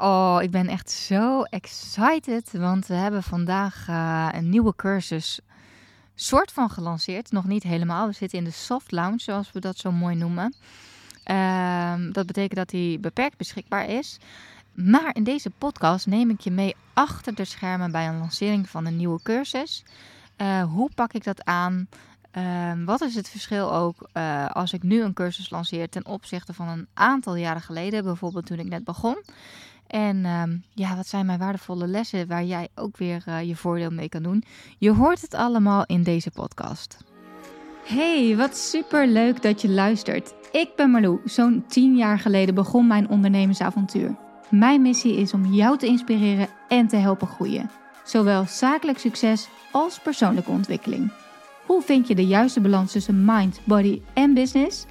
Oh, ik ben echt zo excited, want we hebben vandaag uh, een nieuwe cursus soort van gelanceerd. Nog niet helemaal. We zitten in de soft lounge, zoals we dat zo mooi noemen. Uh, dat betekent dat die beperkt beschikbaar is. Maar in deze podcast neem ik je mee achter de schermen bij een lancering van een nieuwe cursus. Uh, hoe pak ik dat aan? Uh, wat is het verschil ook uh, als ik nu een cursus lanceer ten opzichte van een aantal jaren geleden, bijvoorbeeld toen ik net begon? En ehm, ja, wat zijn mijn waardevolle lessen waar jij ook weer uh, je voordeel mee kan doen? Je hoort het allemaal in deze podcast. Hey, wat super leuk dat je luistert. Ik ben Marlou. Zo'n 10 jaar geleden begon mijn ondernemersavontuur. Mijn missie is om jou te inspireren en te helpen groeien. Zowel zakelijk succes als persoonlijke ontwikkeling. Hoe vind je de juiste balans tussen mind, body en business?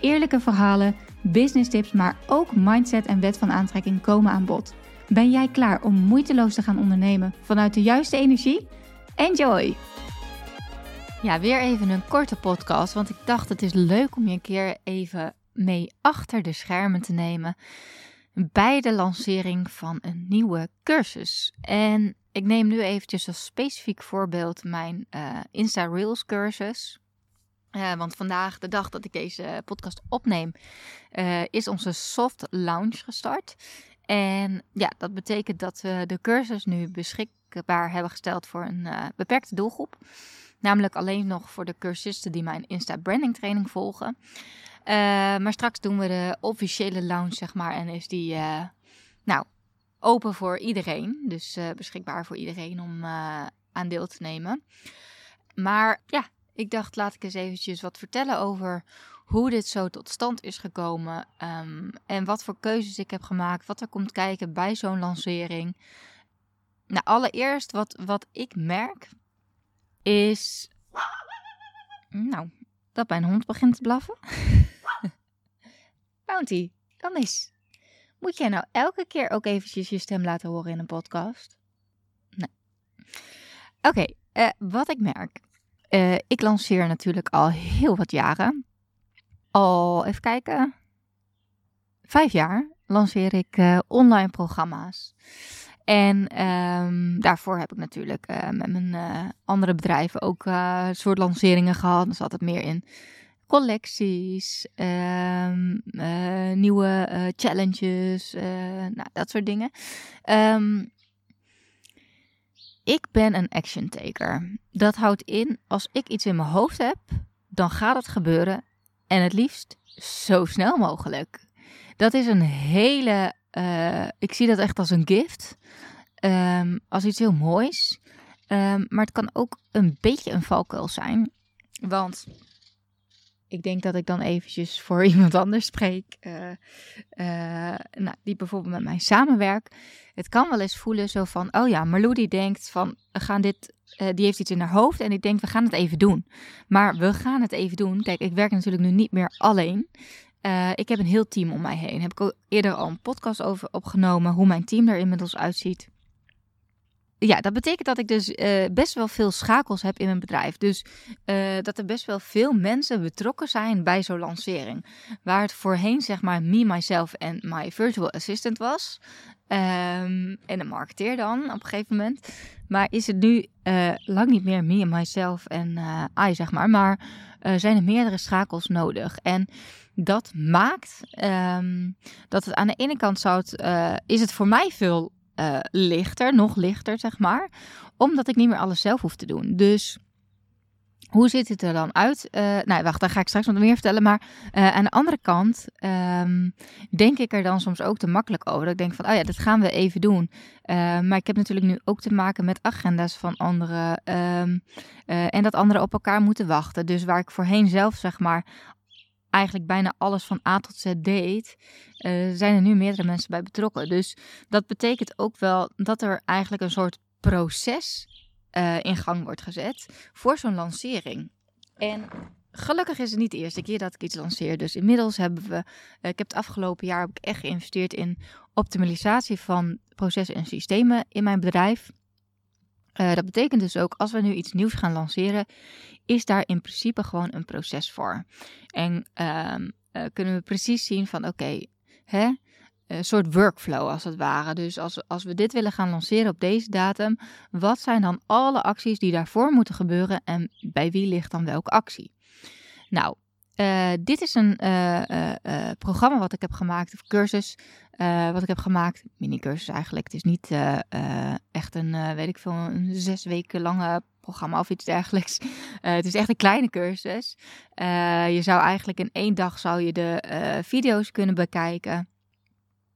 Eerlijke verhalen, business tips, maar ook mindset en wet van aantrekking komen aan bod. Ben jij klaar om moeiteloos te gaan ondernemen vanuit de juiste energie? Enjoy! Ja, weer even een korte podcast, want ik dacht het is leuk om je een keer even mee achter de schermen te nemen bij de lancering van een nieuwe cursus. En ik neem nu eventjes als specifiek voorbeeld mijn uh, Insta Reels cursus. Uh, want vandaag, de dag dat ik deze podcast opneem, uh, is onze soft launch gestart. En ja, dat betekent dat we de cursus nu beschikbaar hebben gesteld voor een uh, beperkte doelgroep. Namelijk alleen nog voor de cursisten die mijn Insta branding training volgen. maar straks doen we de officiële launch, zeg maar. En is die, nou, open voor iedereen. Dus beschikbaar voor iedereen om aan deel te nemen. Maar ja, ik dacht, laat ik eens eventjes wat vertellen over hoe dit zo tot stand is gekomen. Um, en wat voor keuzes ik heb gemaakt. Wat er komt kijken bij zo'n lancering. Nou, allereerst wat, wat ik merk is. Nou, dat mijn hond begint te blaffen. Bounty, dan eens. Moet jij nou elke keer ook eventjes je stem laten horen in een podcast? Nee. Oké, uh, wat ik merk uh, ik lanceer natuurlijk al heel wat jaren. Al, even kijken, vijf jaar lanceer ik uh, online programma's. En um, daarvoor heb ik natuurlijk uh, met mijn andere bedrijven ook soort lanceringen gehad. Dat zat het meer in collecties, um, nieuwe challenges, nou, dat soort dingen. Um, ik ben een action taker. Dat houdt in, als ik iets in mijn hoofd heb, dan gaat het gebeuren. En het liefst zo snel mogelijk. Dat is een hele. Uh, ik zie dat echt als een gift. Um, als iets heel moois. Um, maar het kan ook een beetje een valkuil zijn. Want ik denk dat ik dan eventjes voor iemand anders spreek, uh, uh, nou, die bijvoorbeeld met mij samenwerkt. Het kan wel eens voelen zo van, oh ja, Marlou die denkt van, we gaan dit, uh, die heeft iets in haar hoofd en ik denk, we gaan het even doen. Maar we gaan het even doen. Kijk, ik werk natuurlijk nu niet meer alleen. ik heb een heel team om mij heen. Heb ik ook eerder al een podcast over opgenomen, hoe mijn team er inmiddels uitziet ja, dat betekent dat ik dus uh, best wel veel schakels heb in mijn bedrijf. Dus uh, dat er best wel veel mensen betrokken zijn bij zo'n lancering. Waar het voorheen zeg maar me, myself en my virtual assistant was. Um, en een marketeer dan op een gegeven moment. Maar is het nu uh, lang niet meer me, myself en I zeg maar. Maar zijn er meerdere schakels nodig. En dat maakt um, dat het aan de ene kant zou is het voor mij veel uh, lichter, nog lichter zeg maar. Omdat ik niet meer alles zelf hoef te doen. Dus hoe ziet het er dan uit? Uh, nou, wacht, daar ga ik straks nog meer vertellen. Maar uh, aan de andere kant um, denk ik er dan soms ook te makkelijk over. Dat ik denk van, oh ja, dat gaan we even doen. Maar ik heb natuurlijk nu ook te maken met agenda's van anderen. Um, en dat anderen op elkaar moeten wachten. Dus waar ik voorheen zelf, zeg maar, eigenlijk bijna alles van A tot Z deed, uh, zijn er nu meerdere mensen bij betrokken. Dus dat betekent ook wel dat er eigenlijk een soort proces uh, in gang wordt gezet voor zo'n lancering. En gelukkig is het niet de eerste keer dat ik iets lanceer. Dus inmiddels hebben we, uh, ik heb het afgelopen jaar ik echt geïnvesteerd in optimalisatie van processen en systemen in mijn bedrijf. Uh, dat betekent dus ook, als we nu iets nieuws gaan lanceren, is daar in principe gewoon een proces voor. En uh, uh, kunnen we precies zien van, oké, okay, een soort workflow als het ware. Dus als, als we dit willen gaan lanceren op deze datum, wat zijn dan alle acties die daarvoor moeten gebeuren en bij wie ligt dan welke actie? Nou, uh, dit is een uh, uh, programma wat ik heb gemaakt, of cursus wat ik heb gemaakt. Mini-cursus eigenlijk. Het is niet echt een, weet ik veel, een zes weken lange programma of iets dergelijks. het is echt een kleine cursus. je zou eigenlijk in één dag zou je de video's kunnen bekijken.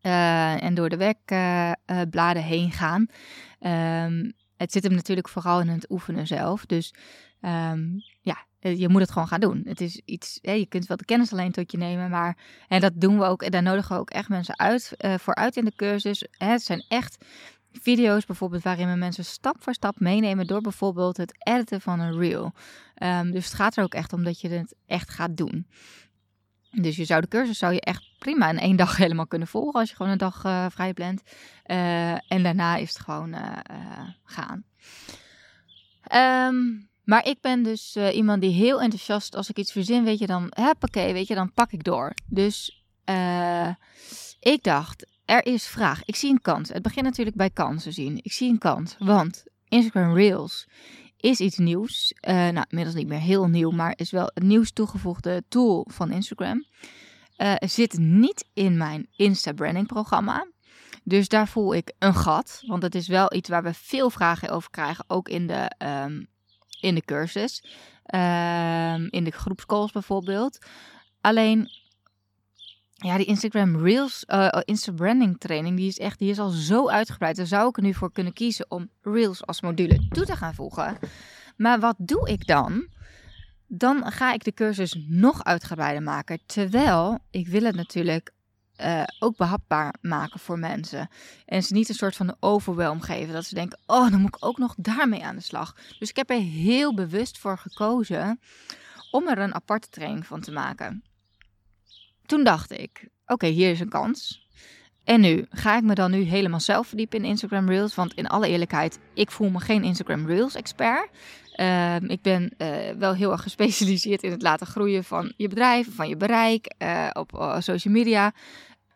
en door de werkbladen heen gaan. Um, het zit hem natuurlijk vooral in het oefenen zelf. Dus um, ja, eh, je moet het gewoon gaan doen. Het is iets, je kunt wel de kennis alleen tot je nemen, maar en dat doen we ook. En daar nodigen we ook echt mensen uit, uh, voor uit in de cursus. Hè, het zijn echt video's bijvoorbeeld waarin we mensen stap voor stap meenemen door bijvoorbeeld het editen van een reel. Um, dus het gaat er ook echt om dat je het echt gaat doen. Dus je zou de cursus zou je echt prima in één dag helemaal kunnen volgen als je gewoon een dag uh, vrij. Uh, en daarna is het gewoon gaan. Um, maar ik ben dus uh, iemand die heel enthousiast, als ik iets verzin, weet je, dan oké, weet je, dan pak ik door. Dus uh, ik dacht, er is vraag. Ik zie een kans. Het begint natuurlijk bij kansen zien. Ik zie een kans, want Instagram Reels is iets nieuws. Uh, nou, inmiddels niet meer heel nieuw, maar is wel een nieuws toegevoegde tool van Instagram. Zit niet in mijn Insta branding programma. Dus daar voel ik een gat. Want het is wel iets waar we veel vragen over krijgen. Ook in de um, in de cursus. Um, in de groepscalls bijvoorbeeld. Alleen, ja, die Instagram Reels, uh, Insta branding training, die is echt, die is al zo uitgebreid. Daar zou ik er nu voor kunnen kiezen om Reels als module toe te gaan voegen. Maar wat doe ik dan? Dan ga ik de cursus nog uitgebreider maken. Terwijl ik wil het natuurlijk uh, ook behapbaar maken voor mensen. En ze niet een soort van overwhelm geven. Dat ze denken, oh, dan moet ik ook nog daarmee aan de slag. Dus ik heb er heel bewust voor gekozen om er een aparte training van te maken. Toen dacht ik, oké, hier is een kans. En nu, ga ik me dan nu helemaal zelf verdiepen in Instagram Reels? Want in alle eerlijkheid, ik voel me geen Instagram Reels expert. Uh, ik ben uh, wel heel erg gespecialiseerd in het laten groeien van je bedrijf, van je bereik uh, op social media.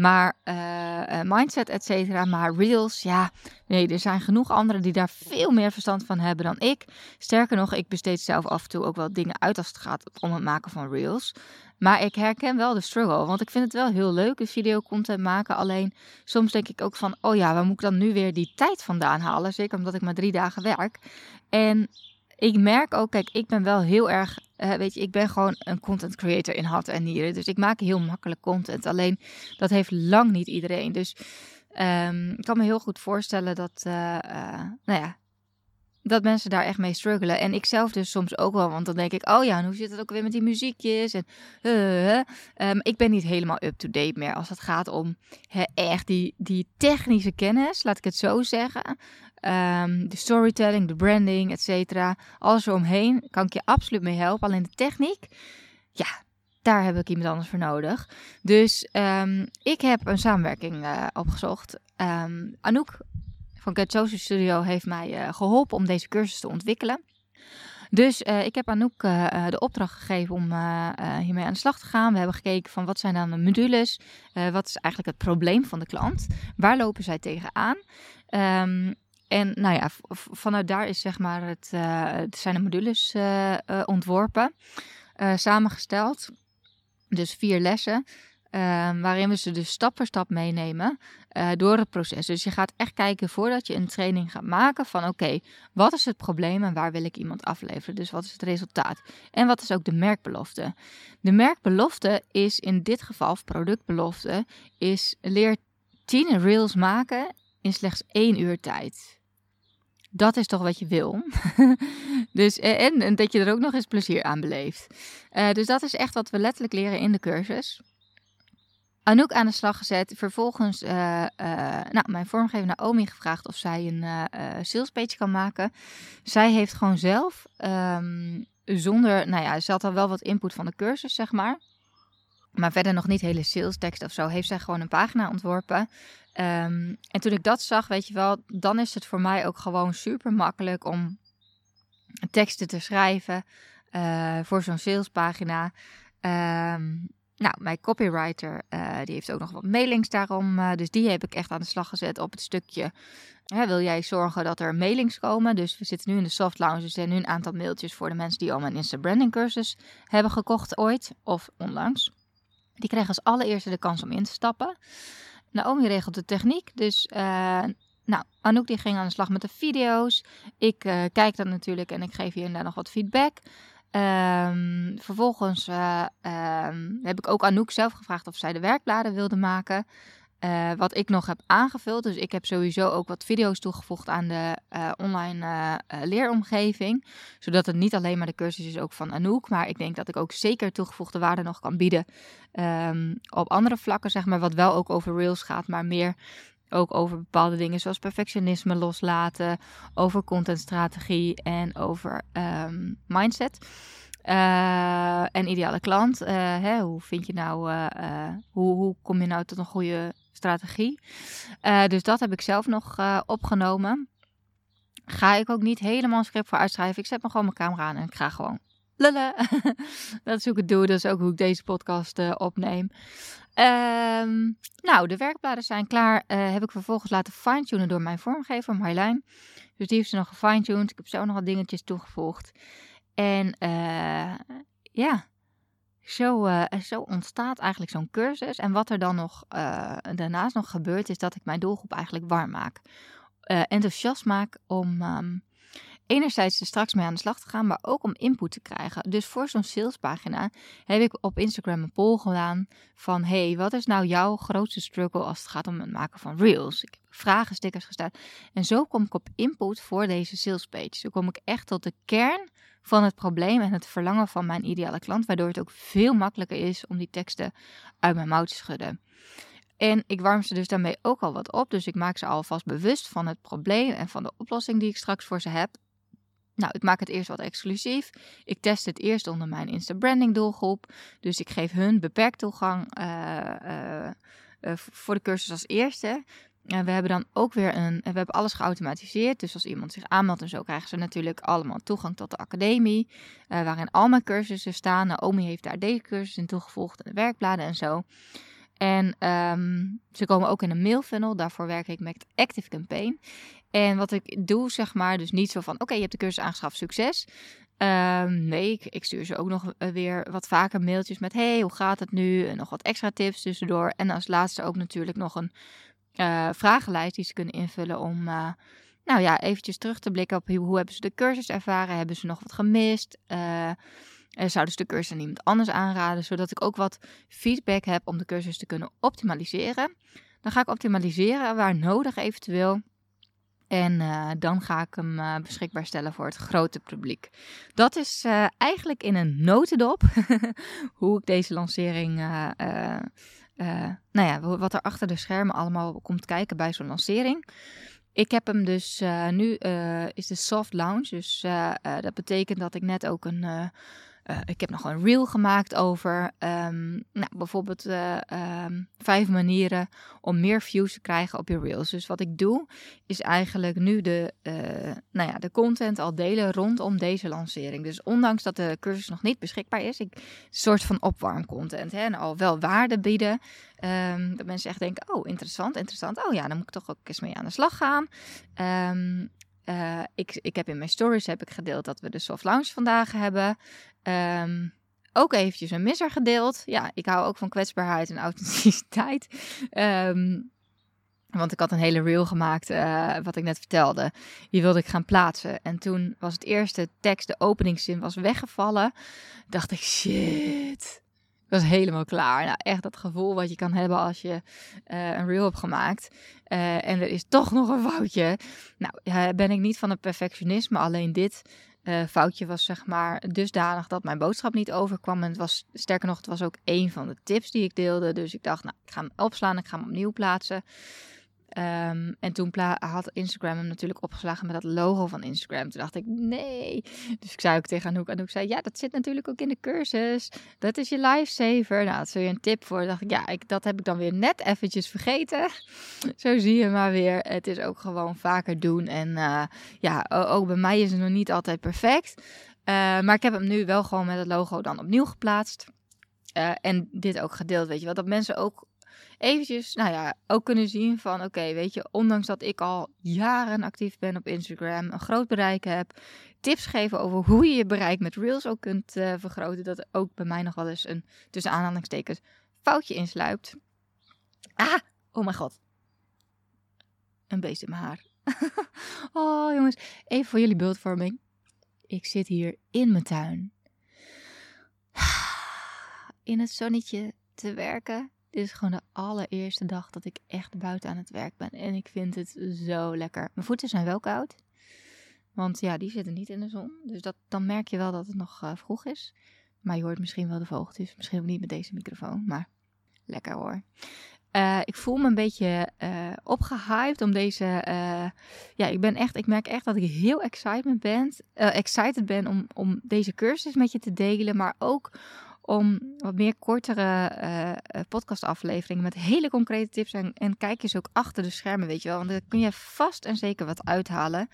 Maar uh, mindset, et cetera. Maar reels, ja, nee, er zijn genoeg anderen die daar veel meer verstand van hebben dan ik. Sterker nog, ik besteed zelf af en toe ook wel dingen uit als het gaat om het maken van reels. Maar ik herken wel de struggle, want ik vind het wel heel leuk, video videocontent maken. Alleen soms denk ik ook van, oh ja, waar moet ik dan nu weer die tijd vandaan halen? Zeker omdat ik maar drie dagen werk. En ik merk ook, kijk, ik ben wel heel erg, uh, weet je, ik ben gewoon een content creator in hart en nieren. Dus ik maak heel makkelijk content. Alleen dat heeft lang niet iedereen. Dus um, ik kan me heel goed voorstellen dat, uh, uh, nou ja, dat mensen daar echt mee struggelen. En ik zelf dus soms ook wel, want dan denk ik, oh ja, hoe zit het ook weer met die muziekjes? En um, ik ben niet helemaal up-to-date meer als het gaat om echt die, die technische kennis, laat ik het zo zeggen. Um, de storytelling, de branding, et cetera. Alles eromheen kan ik je absoluut mee helpen. Alleen de techniek, ja, daar heb ik iemand anders voor nodig. Dus um, ik heb een samenwerking uh, opgezocht. Um, Anouk van Get Social Studio heeft mij uh, geholpen om deze cursus te ontwikkelen. Dus uh, ik heb Anouk de opdracht gegeven om hiermee aan de slag te gaan. We hebben gekeken van wat zijn dan de modules, wat is eigenlijk het probleem van de klant, waar lopen zij tegenaan. Um, en nou ja, vanuit daar is zeg maar het, uh, zijn de modules uh, uh, ontworpen, samengesteld. Dus vier lessen, ehm, waarin we ze dus stap voor stap meenemen door het proces. Dus je gaat echt kijken voordat je een training gaat maken van oké, wat is het probleem en waar wil ik iemand afleveren? Dus wat is het resultaat? En wat is ook de merkbelofte? De merkbelofte is in dit geval, of productbelofte, is leer 10 reels maken in slechts één uur tijd. Dat is toch wat je wil. dus, eh, en, en, dat je er ook nog eens plezier aan beleeft. Uh, dus dat is echt wat we letterlijk leren in de cursus. Anouk aan de slag gezet. Vervolgens uh, nou, mijn vormgever Naomi gevraagd of zij een uh, salespage kan maken. Zij heeft gewoon zelf, um, zonder, nou ja, ze had al wel wat input van de cursus, zeg maar. Maar verder nog niet hele sales tekst of zo. Heeft zij gewoon een pagina ontworpen. Um, en toen ik dat zag, weet je wel, dan is het voor mij ook gewoon super makkelijk om teksten te schrijven uh, voor zo'n salespagina. Um, nou, mijn copywriter uh, die heeft ook nog wat mailings daarom. Uh, dus die heb ik echt aan de slag gezet op het stukje. wil jij zorgen dat er mailings komen? Dus we zitten nu in de soft lounge. Er zijn nu een aantal mailtjes voor de mensen die al mijn Insta branding cursus hebben gekocht ooit of onlangs. Die krijgen als allereerste de kans om in te stappen. Naomi regelt de techniek. Dus uh, nou, Anouk die ging aan de slag met de video's. Ik kijk dan natuurlijk en ik geef hier en daar nog wat feedback. Um, vervolgens uh, um, heb ik ook Anouk zelf gevraagd of zij de werkbladen wilde maken. Uh, wat ik nog heb aangevuld. Dus ik heb sowieso ook wat video's toegevoegd aan de uh, online leeromgeving. Zodat het niet alleen maar de cursus is ook van Anouk. Maar ik denk dat ik ook zeker toegevoegde waarde nog kan bieden. Um, op andere vlakken, zeg maar. Wat wel ook over Rails gaat. Maar meer ook over bepaalde dingen zoals perfectionisme loslaten, over contentstrategie en over um, mindset. En ideale klant. Hè, hoe vind je nou, hoe, hoe kom je nou tot een goede strategie? dus dat heb ik zelf nog opgenomen. Ga ik ook niet helemaal script voor uitschrijven. Ik zet me gewoon mijn camera aan en ik ga gewoon lullen. dat is hoe ik het doe. Dat is ook hoe ik deze podcast opneem. Um, nou, de werkbladen zijn klaar. Heb ik vervolgens laten fine-tunen door mijn vormgever, Marjolein. Dus die heeft ze nog gefine-tuned. Ik heb zo nog wat dingetjes toegevoegd. En ja, zo, uh, zo ontstaat eigenlijk zo'n cursus. En wat er dan nog daarnaast nog gebeurt, is dat ik mijn doelgroep eigenlijk warm maak. enthousiast maak om um, enerzijds er straks mee aan de slag te gaan, maar ook om input te krijgen. Dus voor zo'n salespagina heb ik op Instagram een poll gedaan van hey, wat is nou jouw grootste struggle als het gaat om het maken van reels? Ik heb vragenstickers gesteld en zo kom ik op input voor deze salespage. Zo kom ik echt tot de kern van het probleem en het verlangen van mijn ideale klant, waardoor het ook veel makkelijker is om die teksten uit mijn mouw te schudden. En ik warm ze dus daarmee ook al wat op. Dus ik maak ze alvast bewust van het probleem en van de oplossing die ik straks voor ze heb. Nou, ik maak het eerst wat exclusief. Ik test het eerst onder mijn Insta branding doelgroep. Dus ik geef hun beperkt toegang uh, uh, voor de cursus als eerste. En we hebben dan ook weer een. We hebben alles geautomatiseerd. Dus als iemand zich aanmeldt en zo, krijgen ze natuurlijk allemaal toegang tot de academie. waarin al mijn cursussen staan. Naomi heeft daar deze cursus in toegevoegd. En de werkbladen en zo. En um, ze komen ook in een mailfunnel. Daarvoor werk ik met Active Campaign. En wat ik doe, zeg maar, dus niet zo van: oké, je hebt de cursus aangeschaft, succes. Um, nee, ik, ik, stuur ze ook nog eh, weer wat vaker mailtjes met: hey, hoe gaat het nu? En nog wat extra tips tussendoor. En als laatste ook natuurlijk nog een uh, vragenlijst die ze kunnen invullen om. Uh, nou ja, eventjes terug te blikken op hoe, hebben ze de cursus ervaren? Hebben ze nog wat gemist? Uh, zouden ze de cursus aan iemand anders aanraden? Zodat ik ook wat feedback heb om de cursus te kunnen optimaliseren. Dan ga ik optimaliseren waar nodig eventueel. En dan ga ik hem beschikbaar stellen voor het grote publiek. Dat is eigenlijk in een notendop hoe ik deze lancering, nou ja, wat er achter de schermen allemaal komt kijken bij zo'n lancering. Ik heb hem dus, nu is de soft launch, dus dat betekent dat ik net ook een uh, ik heb nog een reel gemaakt over um, nou, bijvoorbeeld uh, um, vijf manieren om meer views te krijgen op je reels. Dus wat ik doe is eigenlijk nu de, uh, nou ja, de content al delen rondom deze lancering. Dus ondanks dat de cursus nog niet beschikbaar is, ik soort van opwarmcontent hè, en al wel waarde bieden. Um, dat mensen echt denken, oh interessant, interessant. Oh ja, dan moet ik toch ook eens mee aan de slag gaan. Uh, ik, ik heb in mijn stories heb ik gedeeld dat we de soft launch vandaag hebben. Um, ook eventjes een misser gedeeld. Ja, ik hou ook van kwetsbaarheid en authenticiteit. Um, want ik had een hele reel gemaakt, uh, wat ik net vertelde. Die wilde ik gaan plaatsen. En toen was het eerste tekst, de openingszin, was weggevallen. Dacht ik, shit. Was helemaal klaar. Nou, echt dat gevoel wat je kan hebben als je uh, een reel hebt gemaakt. Uh, en er is toch nog een foutje. Nou, ben ik niet van het perfectionisme. Alleen dit uh, foutje was zeg maar dusdanig dat mijn boodschap niet overkwam. En het was, sterker nog, het was ook een van de tips die ik deelde. Dus ik dacht, nou, ik ga hem opslaan, ik ga hem opnieuw plaatsen. Um, en toen had Instagram hem natuurlijk opgeslagen met dat logo van Instagram. Toen dacht ik, nee. Dus ik zei ook tegen Anouk. Anouk zei, ja, dat zit natuurlijk ook in de cursus. Dat is je lifesaver. Nou, dat is weer een tip voor. dacht ik, ja, ik, dat heb ik dan weer net eventjes vergeten. Zo zie je maar weer. Het is ook gewoon vaker doen. En uh, ja, ook bij mij is het nog niet altijd perfect. Uh, maar ik heb hem nu wel gewoon met het logo dan opnieuw geplaatst. eh, en dit ook gedeeld, weet je wel. Dat mensen ook eventjes, nou ja, ook kunnen zien van... Oké, weet je, ondanks dat ik al jaren actief ben op Instagram... een groot bereik heb... Tips geven over hoe je je bereik met Reels ook kunt uh, vergroten. Dat ook bij mij nog wel eens een, tussen aanhalingstekens, foutje insluipt. Ah, oh mijn god. Een beest in mijn haar. oh jongens, even voor jullie beeldvorming. Ik zit hier in mijn tuin. In het zonnetje te werken. Dit is gewoon de allereerste dag dat ik echt buiten aan het werk ben. En ik vind het zo lekker. Mijn voeten zijn wel koud. Want ja, die zitten niet in de zon. Dus dat, dan merk je wel dat het nog uh, vroeg is. Maar je hoort misschien wel de vogeltjes. Misschien ook niet met deze microfoon. Maar lekker hoor. Uh, ik voel me een beetje uh, opgehyped om deze. Ja, ik ben echt. Ik merk echt dat ik heel excited ben. excited ben om, om deze cursus met je te delen. Maar ook om wat meer kortere uh, podcastafleveringen met hele concrete tips en, en kijkjes ook achter de schermen, weet je wel. Want daar kun je vast en zeker wat uithalen.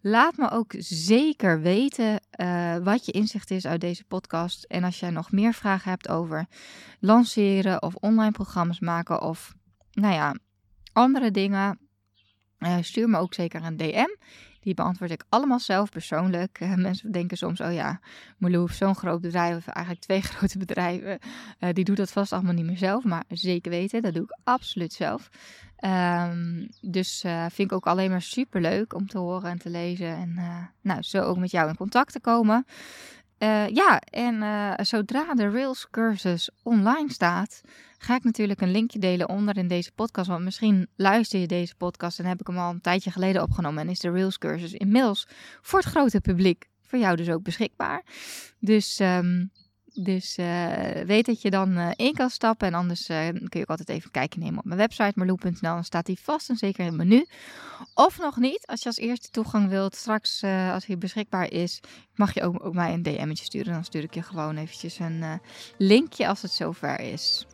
Laat me ook zeker weten uh, wat je inzicht is uit deze podcast. En als jij nog meer vragen hebt over lanceren of online programma's maken of, nou ja, andere dingen, stuur me ook zeker een DM. Die beantwoord ik allemaal zelf persoonlijk. Uh, mensen denken soms, oh ja, Marloe zo'n groot bedrijf, of eigenlijk twee grote bedrijven. Uh, die doet dat vast allemaal niet meer zelf, maar zeker weten, dat doe ik absoluut zelf. Um, dus uh, vind ik ook alleen maar super leuk om te horen en te lezen. En nou, zo ook met jou in contact te komen. ja, en zodra de Rails cursus online staat, ga ik natuurlijk een linkje delen onder in deze podcast. Want misschien luister je deze podcast en heb ik hem al een tijdje geleden opgenomen. En is de Rails cursus inmiddels voor het grote publiek, voor jou dus ook beschikbaar. Dus, um, dus uh, weet dat je dan uh, in kan stappen. En anders uh, kun je ook altijd even kijken nemen op mijn website marloe.nl. Dan staat die vast en zeker in het menu. Of nog niet, als je als eerste toegang wilt, straks als hij beschikbaar is, mag je ook, ook mij een DM'tje sturen. Dan stuur ik je gewoon eventjes een linkje als het zover is.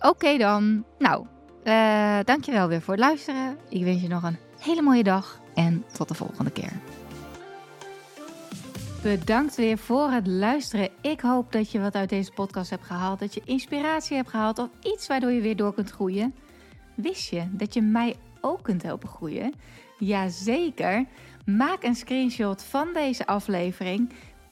Oké dan. Nou, uh, dankjewel weer voor het luisteren. Ik wens je nog een hele mooie dag en tot de volgende keer. Bedankt weer voor het luisteren. Ik hoop dat je wat uit deze podcast hebt gehaald. Dat je inspiratie hebt gehaald of iets waardoor je weer door kunt groeien. Wist je dat je mij ook kunt helpen groeien? Jazeker. Maak een screenshot van deze aflevering.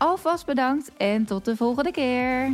Alvast bedankt en tot de volgende keer.